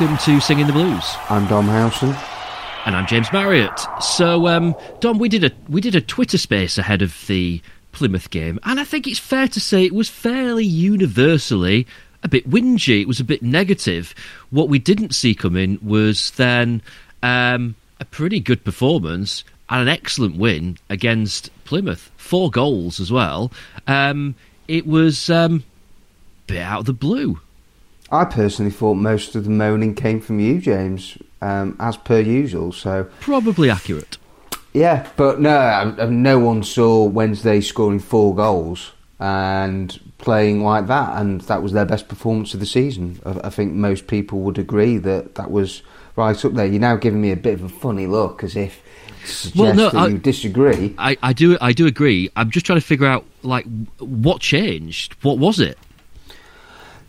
welcome to Singing the Blues. I'm Dom Howson. And I'm James Marriott. So, um, Dom, we did a we did a Twitter space ahead of the Plymouth game, and I think it's fair to say it was fairly universally a bit whingy. It was a bit negative. What we didn't see coming was then um, a pretty good performance and an excellent win against Plymouth. Four goals as well. Um, it was um, a bit out of the blue. I personally thought most of the moaning came from you, James, um, as per usual. So probably accurate. Yeah, but no, no one saw Wednesday scoring four goals and playing like that, and that was their best performance of the season. I, I think most people would agree that that was right up there. You're now giving me a bit of a funny look, as if well, no, I, you disagree. I, I do. I do agree. I'm just trying to figure out like what changed. What was it?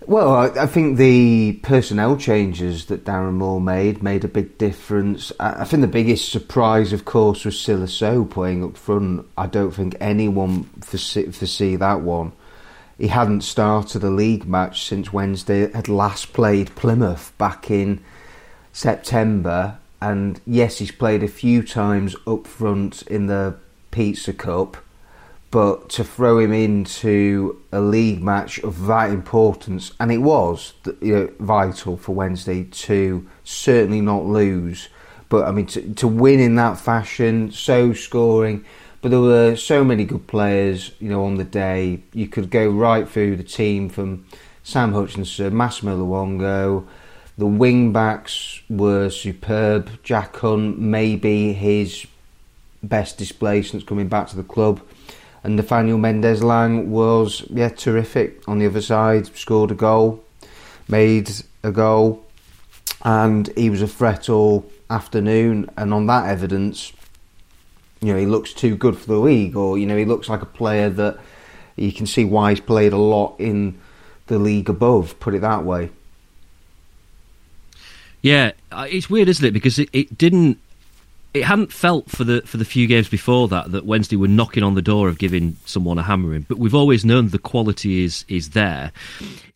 Well, I, I, think the personnel changes that Darren Moore made made a big difference. I, I think the biggest surprise, of course, was Sylla Sow playing up front. I don't think anyone foresee, foresee that one. He hadn't started a league match since Wednesday had last played Plymouth back in September. And yes, he's played a few times up front in the Pizza Cup but to throw him into a league match of that importance, and it was you know, vital for Wednesday to certainly not lose. But I mean, to, to win in that fashion, so scoring, but there were so many good players, you know, on the day. You could go right through the team from Sam Hutchinson, Massimo Luongo. The wing backs were superb. Jack Hunt, maybe his best display since coming back to the club and Nathaniel Mendez-Laing was yeah terrific on the other side. Scored a goal, made a goal, and he was a threat all afternoon. And on that evidence, you know he looks too good for the league, or you know he looks like a player that you can see why he's played a lot in the league above. Put it that way. Yeah, uh, it's weird, isn't it? Because it, it didn't it hadn't felt for the for the few games before that that Wednesday were knocking on the door of giving someone a hammering, but we've always known the quality is is there.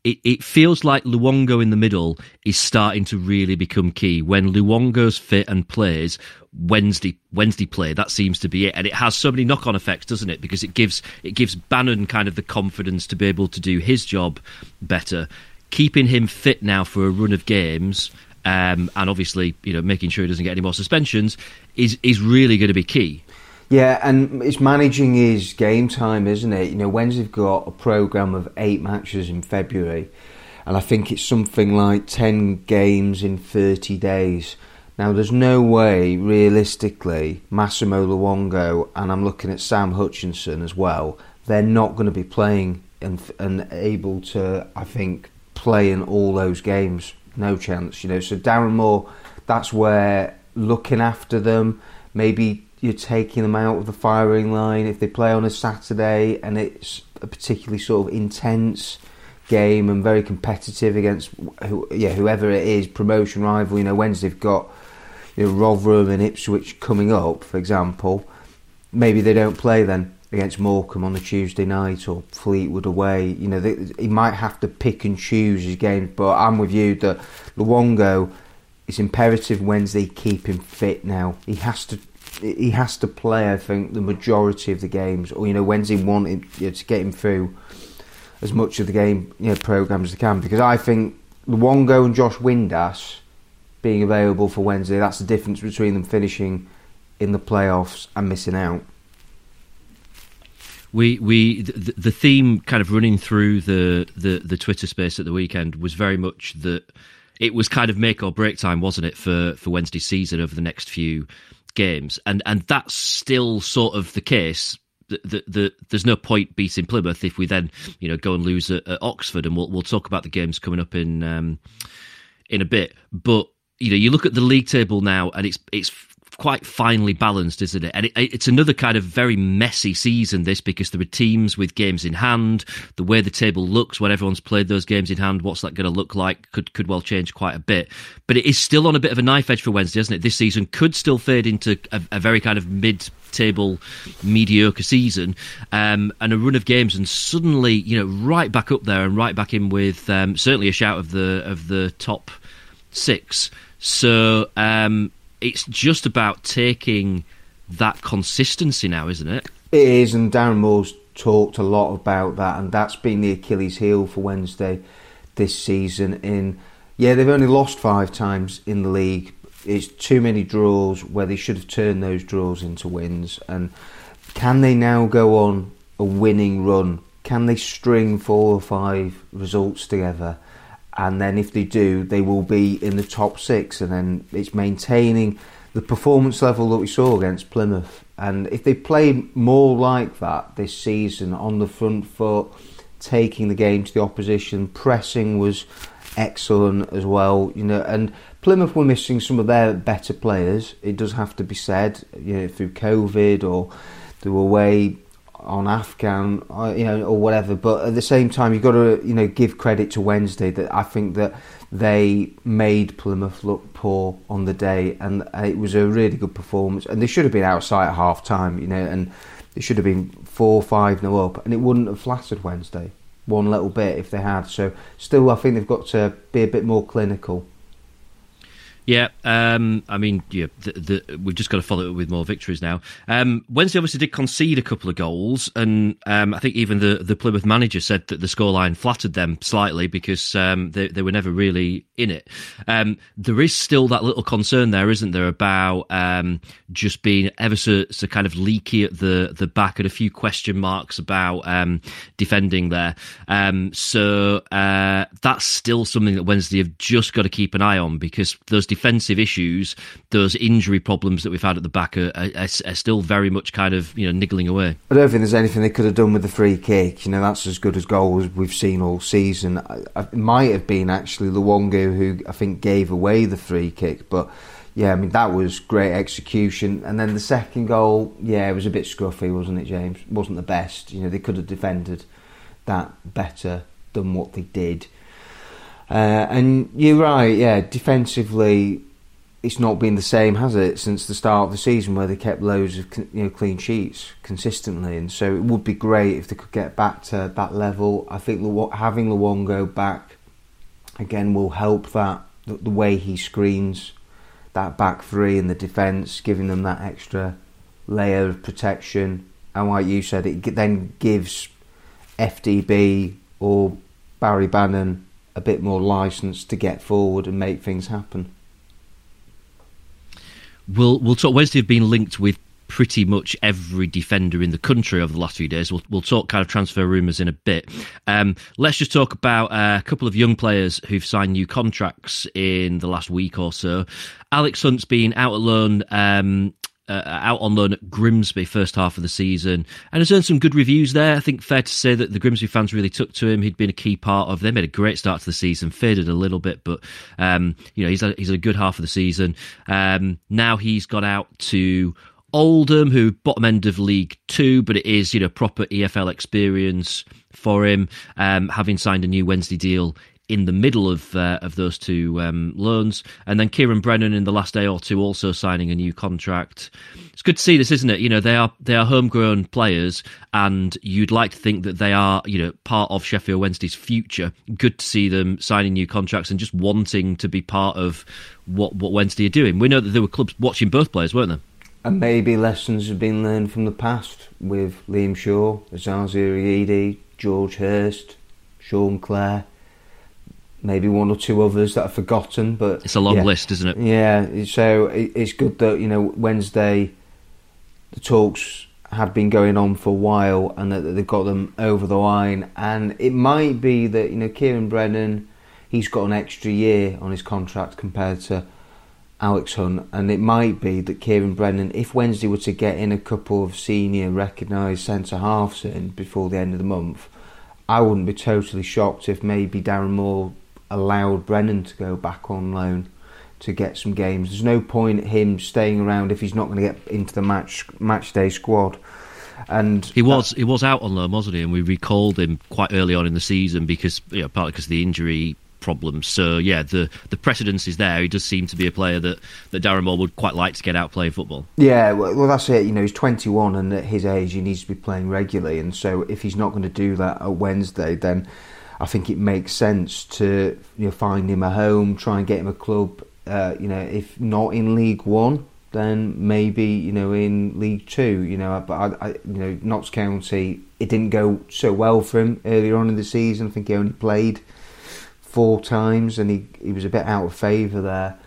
It, it feels like Luongo in the middle is starting to really become key. When Luongo's fit and plays, Wednesday Wednesday play that seems to be it, and it has so many knock on effects, doesn't it? Because it gives it gives Bannan kind of the confidence to be able to do his job better. Keeping him fit now for a run of games um, and obviously, you know, making sure he doesn't get any more suspensions is is really going to be key. Yeah, and it's managing his game time, isn't it? You know, Wednesday've got a program of eight matches in February, and I think it's something like ten games in thirty days. Now, there's no way, realistically, Massimo Luongo and I'm looking at Sam Hutchinson as well. They're not going to be playing and, and able to, I think, play in all those games no chance, you know. So Darren Moore, that's where looking after them, maybe you're taking them out of the firing line if they play on a Saturday and it's a particularly sort of intense game and very competitive against who, yeah whoever it is promotion rival. You know, Wednesday they've got you know Rotherham and Ipswich coming up, for example. Maybe they don't play then against Morecambe on the Tuesday night or Fleetwood away. You know, they, he might have to pick and choose his games. But I'm with you that Luongo, it's imperative Wednesday keep him fit now. He has to. He has to play, I think, the majority of the games, or you know, Wednesday wanted you know, to get him through as much of the game you know, program as they can. Because I think Luongo and Josh Windass being available for Wednesday, that's the difference between them finishing in the playoffs and missing out we we the, the, theme kind of running through the, the the Twitter space at the weekend was very much that it was kind of make or break time, wasn't it, for for Wednesday season over the next few games, and and that's still sort of the case. The, the, the, there's no point beating Plymouth if we then you know go and lose at, at Oxford, and we'll we'll talk about the games coming up in um, in a bit. But you know, you look at the league table now, and it's it's quite finely balanced, isn't it? And it, it's another kind of very messy season, this, because there are teams with games in hand. The way the table looks when everyone's played those games in hand, what's that going to look like could, could well change quite a bit. But it is still on a bit of a knife edge for Wednesday, isn't it? This season could still fade into a, a very kind of mid table mediocre season um, and a run of games and suddenly you know right back up there and right back in with um, certainly a shout of the of the top six. So um, it's just about taking that consistency now, isn't it? It is, and Darren Moore's talked a lot about that, and that's been the Achilles heel for Wednesday this season. In yeah, they've only lost five times in the league. It's too many draws where they should have turned those draws into wins. And can they now go on a winning run? Can they string four or five results together? And then if they do, they will be in the top six. And then it's maintaining the performance level that we saw against Plymouth. And if they play more like that this season on the front foot, taking the game to the opposition, pressing was excellent as well. You know, and Plymouth were missing some of their better players. It does have to be said, you know, through COVID or they were away on AFCON, uh, you know, or whatever. But at the same time, you've got to, you know, give credit to Wednesday that I think that they made Plymouth look poor on the day, and it was a really good performance. And they should have been outside at half time, you know, and they should have been four, five no up, and it wouldn't have flattered Wednesday one little bit if they had. So still, I think they've got to be a bit more clinical. Yeah, um, I mean, yeah, the, the, we've just got to follow it with more victories now. Um, Wednesday obviously did concede a couple of goals, and um, I think even the, the Plymouth manager said that the scoreline flattered them slightly because um, they, they were never really in it. Um, there is still that little concern there, isn't there, about um, just being ever so, so kind of leaky at the, the back and a few question marks about defending there. so uh, that's still something that Wednesday have just got to keep an eye on because those defensive issues, those injury problems that we've had at the back are, are, are, still very much kind of you know niggling away. I don't think there's anything they could have done with the free kick. You know that's as good as goals we've seen all season. It might have been actually Luongo who I think gave away the free kick, but yeah, I mean that was great execution. And then the second goal, yeah, it was a bit scruffy, wasn't it, James? Wasn't the best. You know they could have defended that better than what they did. Uh, and you're right, yeah, defensively, it's not been the same, has it, since the start of the season where they kept loads of you know clean sheets consistently, and so it would be great if they could get back to that level. I think having Luongo back again will help that the, way he screens that back three in the defence, giving them that extra layer of protection. And like you said, it then gives FDB or Barry Bannan a bit more license to get forward and make things happen. We'll we'll talk. Wednesday have been linked with pretty much every defender in the country over the last few days. We'll, we'll talk kind of transfer rumours in a bit. Um, let's just talk about a couple of young players who've signed new contracts in the last week or so. Alex Hunt's been out alone um, uh, out on loan at Grimsby first half of the season and has earned some good reviews there. I think fair to say that the Grimsby fans really took to him. He'd been a key part of. They made a great start to the season, faded a little bit, but um, you know he's a, he's a good half of the season. Um, now he's got out to Oldham, who bottom end of League Two, but it is you know proper EFL experience for him. Um, having signed a new Wednesday deal in the middle of uh, of those two um, loans, and then Kieran Brennan in the last day or two also signing a new contract. It's good to see this, isn't it? You know they are they are homegrown players, and you'd like to think that they are you know part of Sheffield Wednesday's future. Good to see them signing new contracts and just wanting to be part of what what Wednesday are doing. We know that there were clubs watching both players, weren't there? And maybe lessons have been learned from the past with Liam Shaw, Osaze Urhoghide, George Hurst, Sean Clare maybe one or two others that are forgotten. But it's a long yeah, list, isn't it? Yeah. So it's good that you know Wednesday, the talks had been going on for a while, and that they've got them over the line. And it might be that you know Kieran Brennan, he's got an extra year on his contract compared to. Alex Hunt, and it might be that Kieran Brennan, if Wednesday were to get in a couple of senior recognised centre halves in before the end of the month, I wouldn't be totally shocked if maybe Darren Moore allowed Brennan to go back on loan to get some games. There's no point him staying around if he's not going to get into the match match day squad. And he was he was out on loan, wasn't he? And we recalled him quite early on in the season because you know, partly because of the injury problems. So yeah, the the precedence is there. He does seem to be a player that that Darren Moore would quite like to get out playing football. Yeah, well, well, that's it. You know, he's 21, and at his age, he needs to be playing regularly. And so if he's not going to do that at Wednesday, then I think it makes sense to you know, find him a home, try and get him a club. Uh, you know, if not in League One, then maybe you know in League Two. You know, but I, I, you know Notts County, it didn't go so well for him earlier on in the season. I think he only played four times, and he he was a bit out of favour there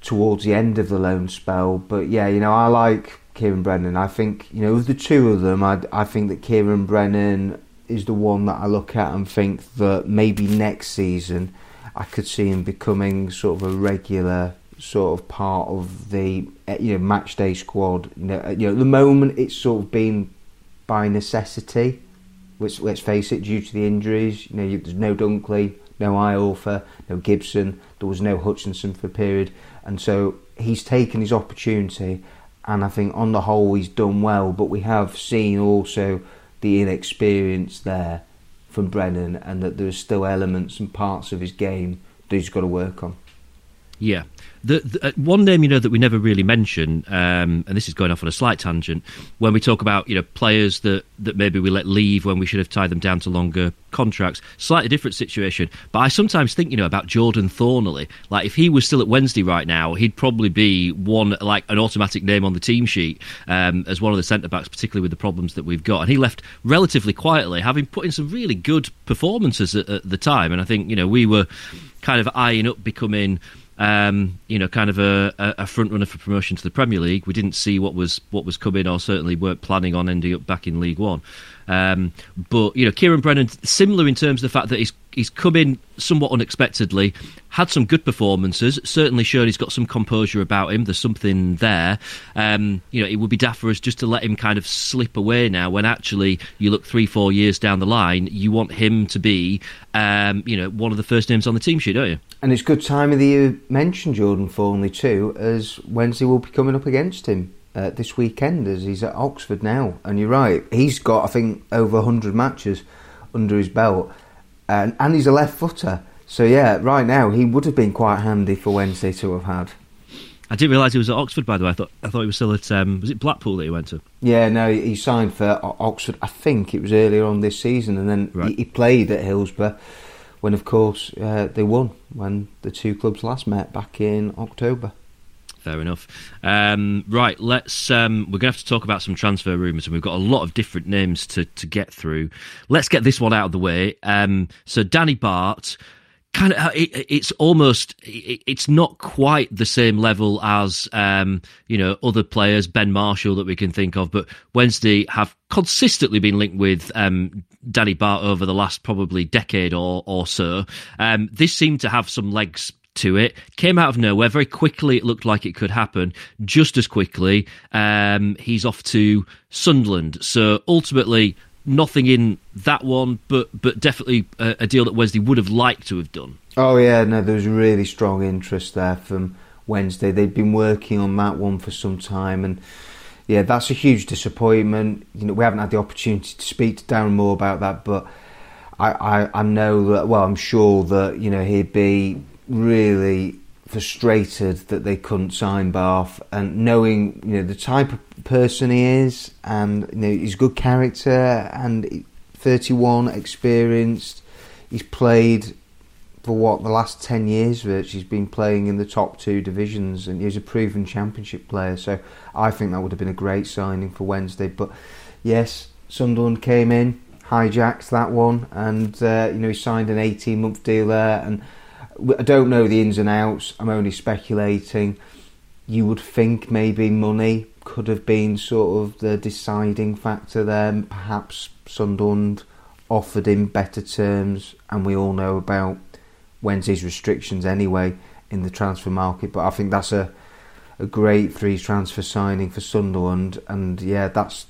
towards the end of the loan spell. But yeah, you know, I like Kieran Brennan. I think you know of the two of them, I I think that Kieran Brennan is the one that I look at and think that maybe next season I could see him becoming sort of a regular sort of part of the eh, you know match day squad. You know, at the moment it's sort of been by necessity. Which let's face it, due to the injuries, you know, there's no Dunkley, no Iorfa, no Gibson. There was no Hutchinson for a period, and so he's taken his opportunity. And I think on the whole he's done well. But we have seen also the inexperience there from Brennan, and that there are still elements and parts of his game that he's got to work on. Yeah, the, the, uh, one name you know that we never really mention, um, and this is going off on a slight tangent, when we talk about you know players that, that maybe we let leave when we should have tied them down to longer contracts, slightly different situation. But I sometimes think you know about Jordan Thorniley. Like if he was still at Wednesday right now, he'd probably be one like an automatic name on the team sheet um, as one of the centre backs, particularly with the problems that we've got. And he left relatively quietly, having put in some really good performances at, at the time. And I think you know we were kind of eyeing up becoming um, you know, kind of a, a front runner for promotion to the Premier League. We didn't see what was what was coming, or certainly weren't planning on ending up back in League One. Um, but you know, Kieran Brennan, similar in terms of the fact that he's he's come in somewhat unexpectedly, had some good performances. Certainly showed he's got some composure about him. There's something there. Um, you know, it would be daft for us just to let him kind of slip away now. When actually, you look three, four years down the line, you want him to be, um, you know, one of the first names on the team sheet, don't you? And it's good time of the year mention Jordan Thorniley too, as Wednesday will be coming up against him uh, this weekend as he's at Oxford now. And you're right, he's got I think over 100 matches under his belt, and and he's a left footer. So yeah, right now he would have been quite handy for Wednesday to have had. I didn't realise he was at Oxford. By the way, I thought I thought he was still at um, was it Blackpool that he went to? Yeah, no, he signed for Oxford. I think it was earlier on this season, and then right. he, he played at Hillsborough when, of course, uh, they won when the two clubs last met back in October. Fair enough. Um, right, let's. Um, we're going to have to talk about some transfer rumours, and we've got a lot of different names to to get through. Let's get this one out of the way. Um, so, Danny Batth, kind of it, it's almost it, it's not quite the same level as um, you know other players Ben Marshall that we can think of but Wednesday have consistently been linked with um, Danny Batth over the last probably decade or or so um, this seemed to have some legs to it came out of nowhere very quickly it looked like it could happen just as quickly um, he's off to Sunderland so ultimately nothing in that one, but but definitely a, a, deal that Wednesday would have liked to have done. Oh yeah, no, there was really strong interest there from Wednesday. They'd been working on that one for some time, and yeah, that's a huge disappointment. You know, we haven't had the opportunity to speak to Darren Moore about that, but I, I, I know that. Well, I'm sure that you know he'd be really frustrated that they couldn't sign Batth, and knowing you know the type of person he is, and you know his good character, and 31, experienced. He's played for what the last 10 years virtually he's been playing in the top two divisions and he's a proven championship player so I think that would have been a great signing for Wednesday but yes Sunderland came in hijacked that one and uh, you know he signed an 18 month deal there and I don't know the ins and outs. I'm only speculating. You would think maybe money could have been sort of the deciding factor there. Perhaps Sunderland offered him better terms, and we all know about Wednesday's restrictions anyway in the transfer market. But I think that's a a great free transfer signing for Sunderland, and yeah, that's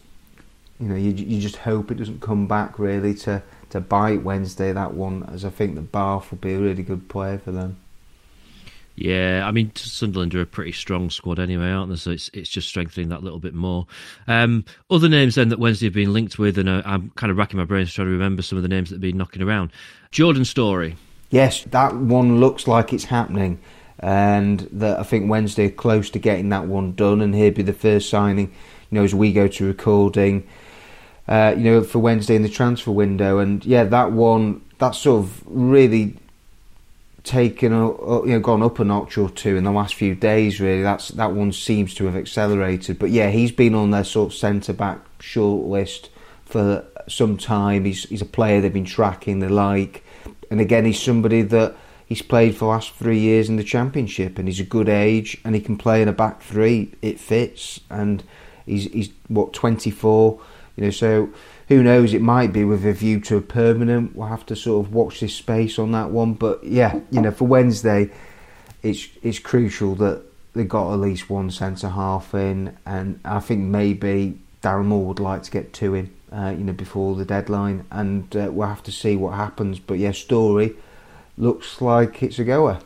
you know you you just hope it doesn't come back really to to bite Wednesday that one, as I think the Batth will be a really good player for them. Yeah, I mean Sunderland are a pretty strong squad anyway, aren't they? So it's it's just strengthening that little bit more. Um, other names then that Wednesday have been linked with, and uh, I'm kind of racking my brains trying to remember some of the names that have been knocking around. Jordan Storey. Yes, that one looks like it's happening, and that I think Wednesday are close to getting that one done, and he'd be the first signing. You know, as we go to recording, uh, you know, for Wednesday in the transfer window. And yeah, that one that's sort of really taken a, you know gone up a notch or two in the last few days. Really, that's that one seems to have accelerated. But yeah, he's been on their sort of centre back shortlist for some time. He's he's a player they've been tracking. They like, and again, he's somebody that he's played for the last three years in the championship, and he's a good age, and he can play in a back three. It fits, and he's he's what twenty four. You know, so who knows? It might be with a view to a permanent. We'll have to sort of watch this space on that one. But yeah, you know, for Wednesday, it's it's crucial that they got at least one centre half in, and I think maybe Darren Moore would like to get two in, uh, you know, before the deadline, and uh, we'll have to see what happens. But yeah, Storey looks like it's a goer.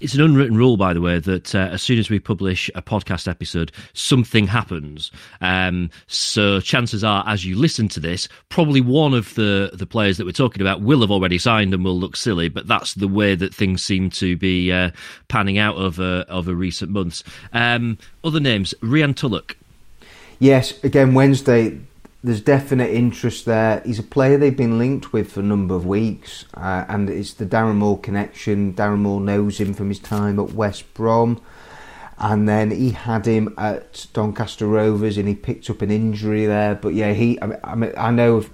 It's an unwritten rule, by the way, that uh, as soon as we publish a podcast episode, something happens. Um, so chances are, as you listen to this, probably one of the, the players that we're talking about will have already signed and will look silly. But that's the way that things seem to be uh, panning out over over recent months. Um, other names: Rayhaan Tulloch. Yes, again Wednesday there's definite interest there. He's a player they've been linked with for a number of weeks, uh, and it's the Darren Moore connection. Darren Moore knows him from his time at West Brom, and then he had him at Doncaster Rovers, and he picked up an injury there. But yeah, he I, mean, I know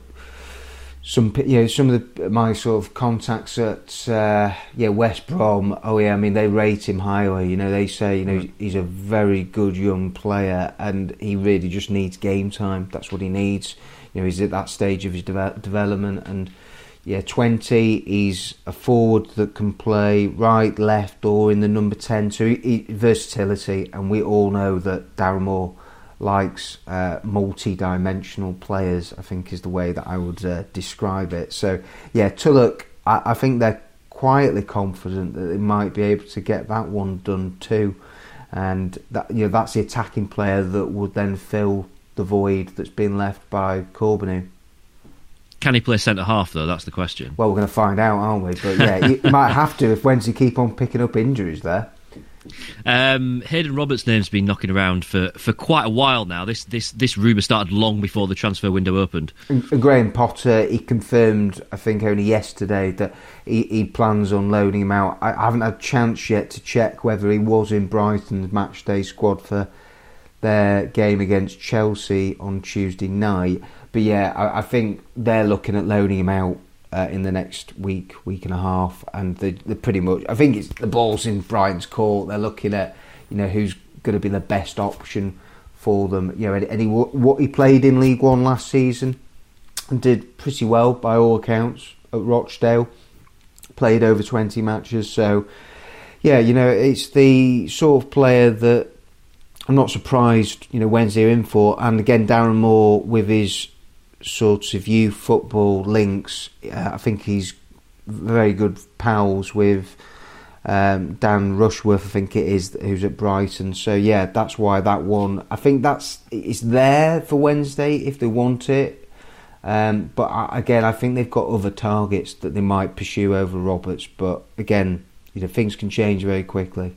some you know some of the, my sort of contacts at uh, yeah West Brom. Oh yeah, I mean they rate him highly. You know they say you know mm. he's a very good young player and he really just needs game time. That's what he needs. You know he's at that stage of his de- development and yeah, 20. He's a forward that can play right, left, or in the number 10. So he, he, versatility, and we all know that Darren Moore likes uh, multi-dimensional players. I think is the way that I would uh, describe it. So yeah, Tulloch, I, I, think they're quietly confident that they might be able to get that one done too, and that you know that's the attacking player that would then fill the void that's been left by Corbeanu. Can he play centre half though? That's the question. Well, we're going to find out, aren't we? But yeah, he might have to if Wednesday keep on picking up injuries there. Um, Haydon Roberts' name's been knocking around for, for quite a while now. This this this rumour started long before the transfer window opened. Graham Potter, he confirmed, I think only yesterday, that he, he plans on loaning him out. I, I haven't had a chance yet to check whether he was in Brighton's matchday squad for their game against Chelsea on Tuesday night. But yeah, I, I think they're looking at loaning him out uh, in the next week, week and a half, and they, are pretty much. I think it's the ball's in Brighton's court. They're looking at you know who's going to be the best option for them. You know, and what he played in League One last season and did pretty well by all accounts at Rochdale. Played over twenty matches, so yeah, you know it's the sort of player that I'm not surprised. You know Wednesday in for, and again Darren Moore with his sorts of youth football links. Uh, I think he's very good pals with um, Dan Ashworth. I think it is who's at Brighton. So yeah, that's why that one. I think that's it's there for Wednesday if they want it. Um, but I, again, I think they've got other targets that they might pursue over Roberts. But again, you know, things can change very quickly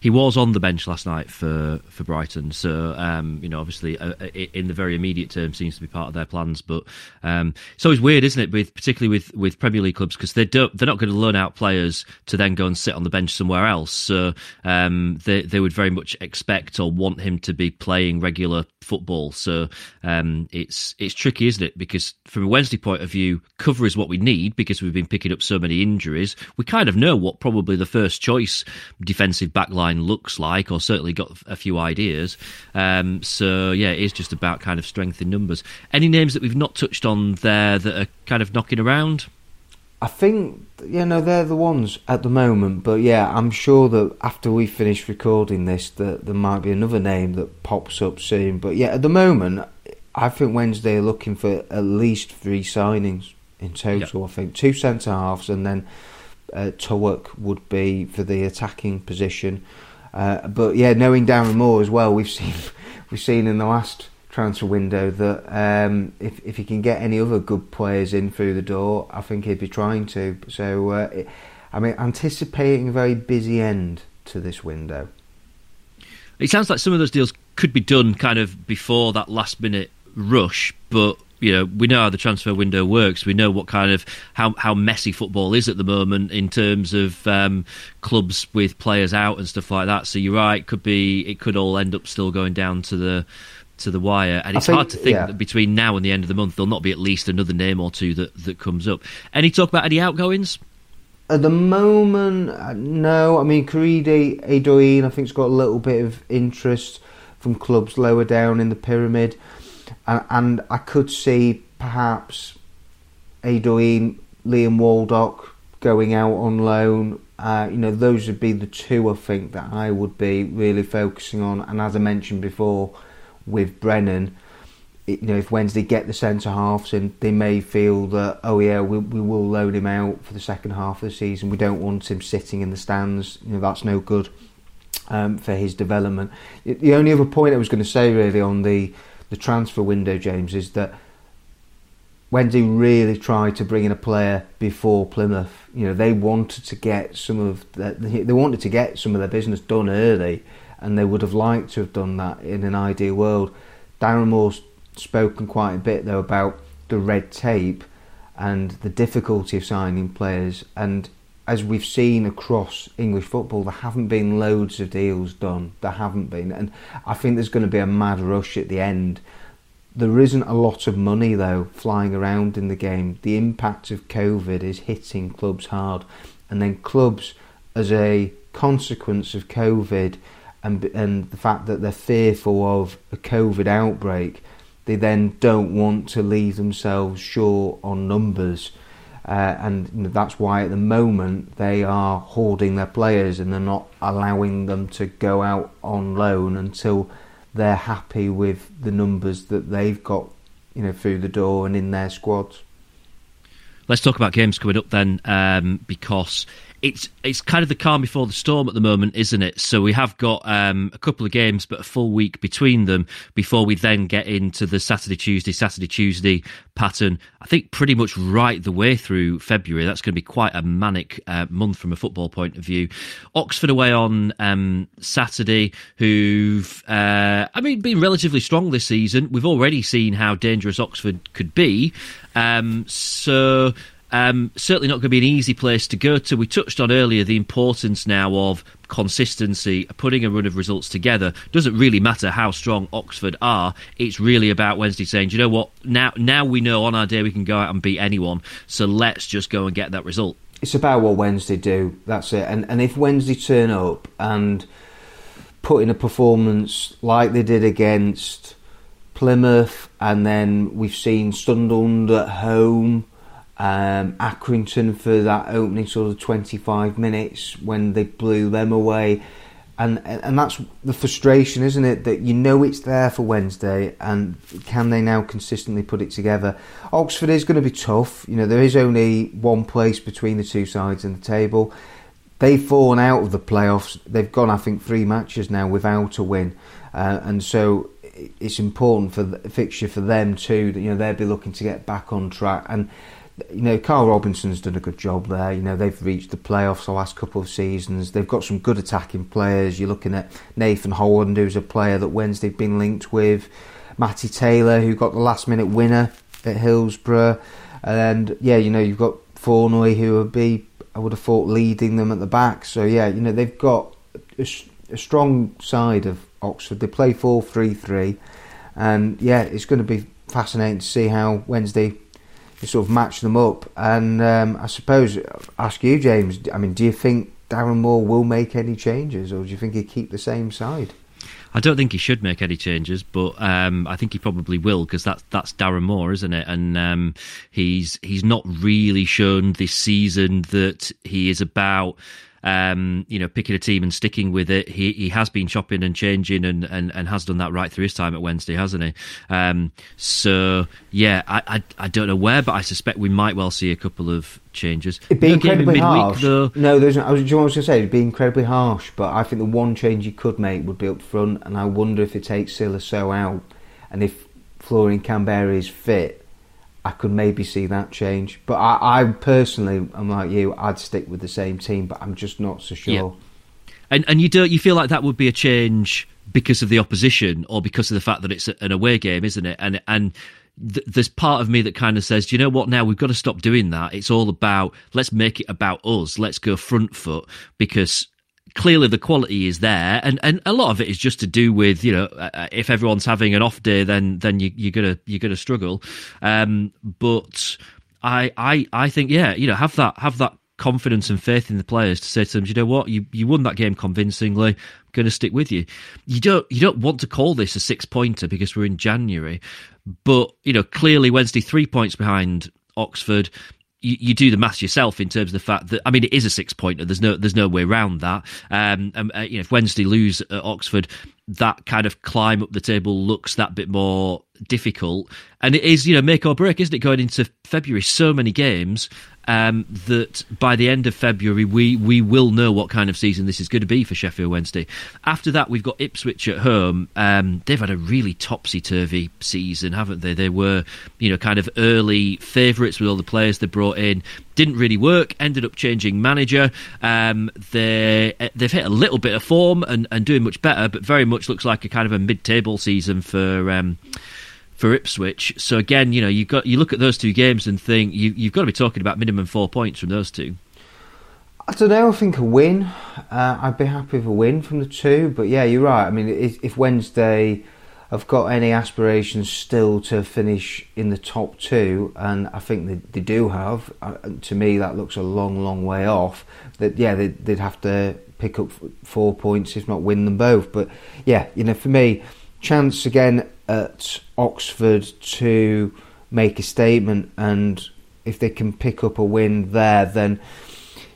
he was on the bench last night for for Brighton. So um, you know, obviously, uh, uh in the very immediate term, seems to be part of their plans. But um, it's always weird, isn't it? With particularly with with Premier League clubs because they they're not going to loan out players to then go and sit on the bench somewhere else. So um, they they would very much expect or want him to be playing regular football. So um, it's it's tricky, isn't it? Because from a Wednesday point of view, cover is what we need because we've been picking up so many injuries. We kind of know what probably the first choice defensive back line looks like, or certainly got a few ideas. Um, so yeah, it is just about kind of strength in numbers. Any names that we've not touched on there that are kind of knocking around? I think you know they're the ones at the moment, but yeah, I'm sure that after we finish recording this, that there might be another name that pops up soon. But yeah, at the moment, I think Wednesday are looking for at least three signings in total. Yep. I think two centre halves and then uh, would be for the attacking position. Uh, but yeah, knowing Darren Moore as well, we've seen we've seen in the last transfer window that um, if if he can get any other good players in through the door, I think he'd be trying to. So uh, it, I mean, anticipating a very busy end to this window. It sounds like some of those deals could be done kind of before that last minute rush, but you know we know how the transfer window works. We know what kind of how how messy football is at the moment in terms of um, clubs with players out and stuff like that. So you're right. Could be it could all end up still going down to the to the wire, and it's think, hard to think yeah. that between now and the end of the month there'll not be at least another name or two that that comes up. Any talk about any outgoings? At the moment, uh, no. I mean, Korede Adedoyin, I think, has got a little bit of interest from clubs lower down in the pyramid, and, and I could see perhaps Adedoyin, Liam Waldock going out on loan. Uh, you know, those would be the two I think that I would be really focusing on. And as I mentioned before, with Brennan, you know, if Wednesday get the centre halves and they may feel that, oh yeah, we, we will loan him out for the second half of the season. We don't want him sitting in the stands. You know, that's no good um, for his development. The only other point I was going to say really on the the transfer window, James, is that Wednesday really tried to bring in a player before Plymouth. You know, they wanted to get some of the, they wanted to get some of their business done early, and they would have liked to have done that in an ideal world. Darren Moore's spoken quite a bit though about the red tape and the difficulty of signing players. And as we've seen across English football, there haven't been loads of deals done. There haven't been, and I think there's going to be a mad rush at the end. There isn't a lot of money though flying around in the game. The impact of COVID is hitting clubs hard, and then clubs, as a consequence of COVID, and and the fact that they're fearful of a COVID outbreak, they then don't want to leave themselves short on numbers. Uh, and that's why at the moment they are hoarding their players and they're not allowing them to go out on loan until they're happy with the numbers that they've got, you know, through the door and in their squads. Let's talk about games coming up then, um, because it's it's kind of the calm before the storm at the moment, isn't it? So we have got um, a couple of games, but a full week between them before we then get into the Saturday, Tuesday, Saturday, Tuesday pattern. I think pretty much right the way through February. That's going to be quite a manic uh, month from a football point of view. Oxford away on um, Saturday, who've uh, I mean been relatively strong this season. We've already seen how dangerous Oxford could be. Um, so um, certainly not going to be an easy place to go to. We touched on earlier the importance now of consistency, putting a run of results together. Doesn't really matter how strong Oxford are. It's really about Wednesday saying, you know what? Now, now we know on our day we can go out and beat anyone. So let's just go and get that result. It's about what Wednesday do. That's it. And and if Wednesday turn up and put in a performance like they did against Plymouth, and then we've seen Sunderland at home um, Accrington for that opening sort of 25 minutes when they blew them away. And, and that's the frustration, isn't it? That you know it's there for Wednesday, and can they now consistently put it together? Oxford is going to be tough. You know, there is only one place between the two sides in the table. They've fallen out of the playoffs. They've gone, I think, three matches now without a win, uh, and so it's important for the fixture for them too. That you know they'll be looking to get back on track and you know, Karl Robinson's done a good job there. You know, they've reached the playoffs the last couple of seasons. They've got some good attacking players. You're looking at Nathan Holland, who's a player that Wednesday've been linked with. Matty Taylor, who got the last minute winner at Hillsborough. And yeah, you know, you've got Fornoy, who would be, I would have thought, leading them at the back. So yeah, you know, they've got a, a strong side of Oxford. They play 4 3 3. And yeah, it's going to be fascinating to see how Wednesday sort of match them up. And um, I suppose ask you, James. I mean, do you think Darren Moore will make any changes, or do you think he'll keep the same side? I don't think he should make any changes, but um, I think he probably will because that's that's Darren Moore, isn't it? And um, he's he's not really shown this season that he is about um, you know, picking a team and sticking with it. He he has been chopping and changing and, and, and has done that right through his time at Wednesday, hasn't he? Um, so yeah, I, I, I don't know where, but I suspect we might well see a couple of changes. It'd be no incredibly harsh. Though. No, there's. I was, was going to say it'd be incredibly harsh, but I think the one change you could make would be up front, and I wonder if it takes Sylla Sow out, and if Florian Kamberi is fit I could maybe see that change. But I, I personally, I'm like you, I'd stick with the same team, but I'm just not so sure. Yeah. And and you don't you feel like that would be a change because of the opposition or because of the fact that it's an away game, isn't it? And and th- there's part of me that kind of says, do you know what? Now we've got to stop doing that. It's all about let's make it about us. Let's go front foot because clearly the quality is there, and and a lot of it is just to do with you know uh, uh if everyone's having an off day, then then you, you're gonna you're gonna struggle. Um, but I I I think yeah, you know have that have that confidence and faith in the players to say to them, you know what, you you won that game convincingly. I'm to stick with you. You don't you don't want to call this a six pointer because we're in January, but you know clearly Wednesday three points behind Oxford you, you, do the maths yourself in terms of the fact that I mean it is a six pointer. There's no there's no way around that. Um, um uh, you know, if Wednesday lose at Oxford, that kind of climb up the table looks that bit more difficult. And it is you know make or break, isn't it? Going into February, so many games, um, that by the end of February we we will know what kind of season this is going to be for Sheffield Wednesday. After that, we've got Ipswich at home. Um, they've had a really topsy turvy season, haven't they? They were you know kind of early favourites with all the players they brought in. Didn't really work. Ended up changing manager. Um, they they've hit a little bit of form and, and doing much better, but very much looks like a kind of a mid table season for. For Ipswich. So again, you know, you got you look at those two games and think you, you've got to be talking about minimum four points from those two. I don't know. I think a win. Uh, I'd be happy with a win from the two. But yeah, you're right. I mean, if, if Wednesday have got any aspirations still to finish in the top two, and I think they, they do have. Uh, to me, that looks a long, long way off. That yeah, they, would have to pick up four points, if not win them both. But yeah, you know, for me, chance again at Oxford to make a statement, and if they can pick up a win there, then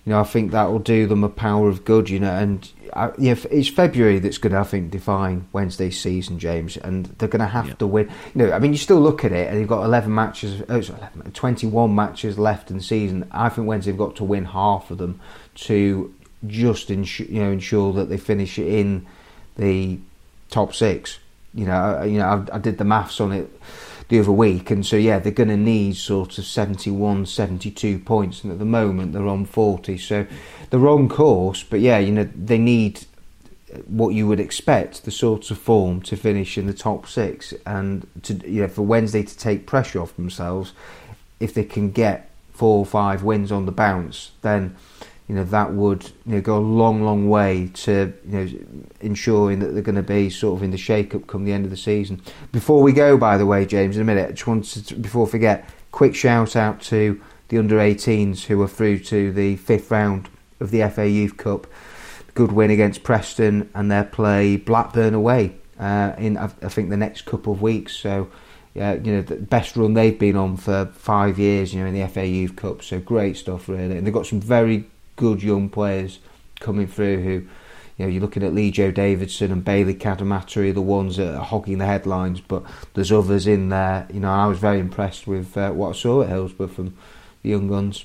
you know I think that will do them a power of good. You know, and I, yeah, it's February that's going to I think define Wednesday's season, James, and they're going to have yeah. to win. You know, I mean, you still look at it, and you've got eleven matches, oh, 11, 21 matches left in the season. I think Wednesday've got to win half of them to just ensure you know ensure that they finish in the top six you know, you know, I, I did the maths on it the other week, and so yeah, they're going to need sort of 71, 72 points, and at the moment they're on 40, so they're on course, but yeah, you know, they need uh, what you would expect the sorts of form to finish in the top six, and to you know, for Wednesday to take pressure off themselves, if they can get four or five wins on the bounce, then you know that would you know, go a long, long way to you know ensuring that they're going to be sort of in the shake-up come the end of the season. Before we go, by the way, James, in a minute, I just wanted to, before I forget, quick shout out to the under 18s who are through to the fifth round of the FA Youth Cup. Good win against Preston, and they play Blackburn away uh, in I, think the next couple of weeks. So you know, the best run they've been on for five years, you know, in the FA Youth Cup. So great stuff, really. And they've got some very good young players coming through who, you know, you're looking at Leojo Davidson and Bailey Cadamarteri, the ones that are hogging the headlines, but there's others in there. You know, I was very impressed with uh, what I saw at Hillsborough from the young guns.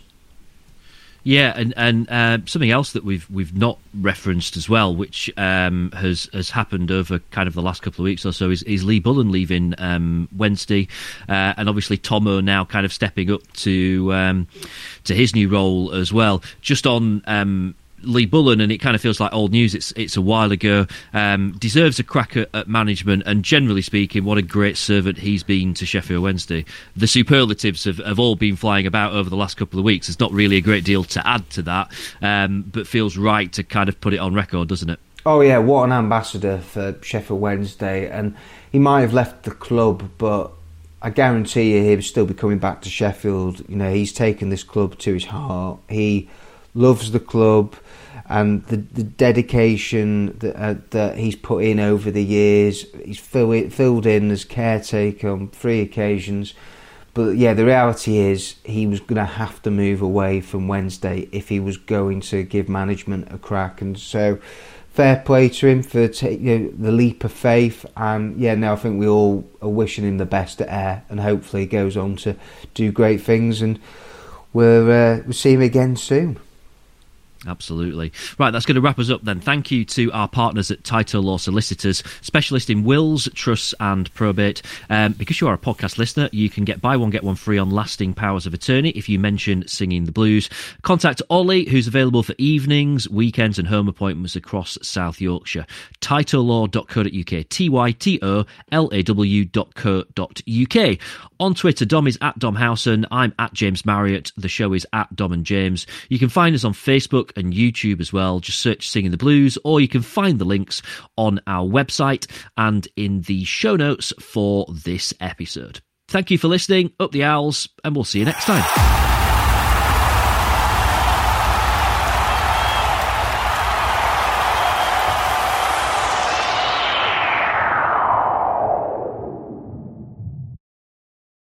Yeah, and and uh, something else that we've we've not referenced as well, which um, has has happened over kind of the last couple of weeks or so, is, is Lee Bullen leaving um, Wednesday, uh, and obviously Tomo now kind of stepping up to um, to his new role as well. Just on um, Lee Bullen, and it kind of feels like old news. It's it's a while ago. Um, deserves a crack at, at, management, and generally speaking, what a great servant he's been to Sheffield Wednesday. The superlatives have, have all been flying about over the last couple of weeks. There's not really a great deal to add to that, um, but feels right to kind of put it on record, doesn't it? Oh yeah, what an ambassador for Sheffield Wednesday, and he might have left the club, but I guarantee you he'll still be coming back to Sheffield. You know, he's taken this club to his heart. He loves the club and the, the dedication that, uh, that he's put in over the years. He's fill, filled in as caretaker on three occasions. But yeah, the reality is he was going to have to move away from Wednesday if he was going to give management a crack. And so, fair play to him for take, you know, the leap of faith. And yeah, now I think we all are wishing him the best at Ayr, and hopefully he goes on to do great things. And we'll, uh, we'll see him again soon. Absolutely. Right, that's going to wrap us up then. Thank you to our partners at Tyto Law Solicitors, specialist in wills, trusts, and probate. Um, because you are a podcast listener, you can get buy one, get one free on lasting powers of attorney if you mention singing the blues. Contact Ollie, who's available for evenings, weekends, and home appointments across South Yorkshire. TytoLaw.co.uk, T Y T O L A W.co.uk. On Twitter, Dom is at Dom Howson. I'm at James Marriott. The show is at Dom and James. You can find us on Facebook and YouTube as well. Just search Singing the Blues, or you can find the links on our website and in the show notes for this episode. Thank you for listening. Up the owls, and we'll see you next time.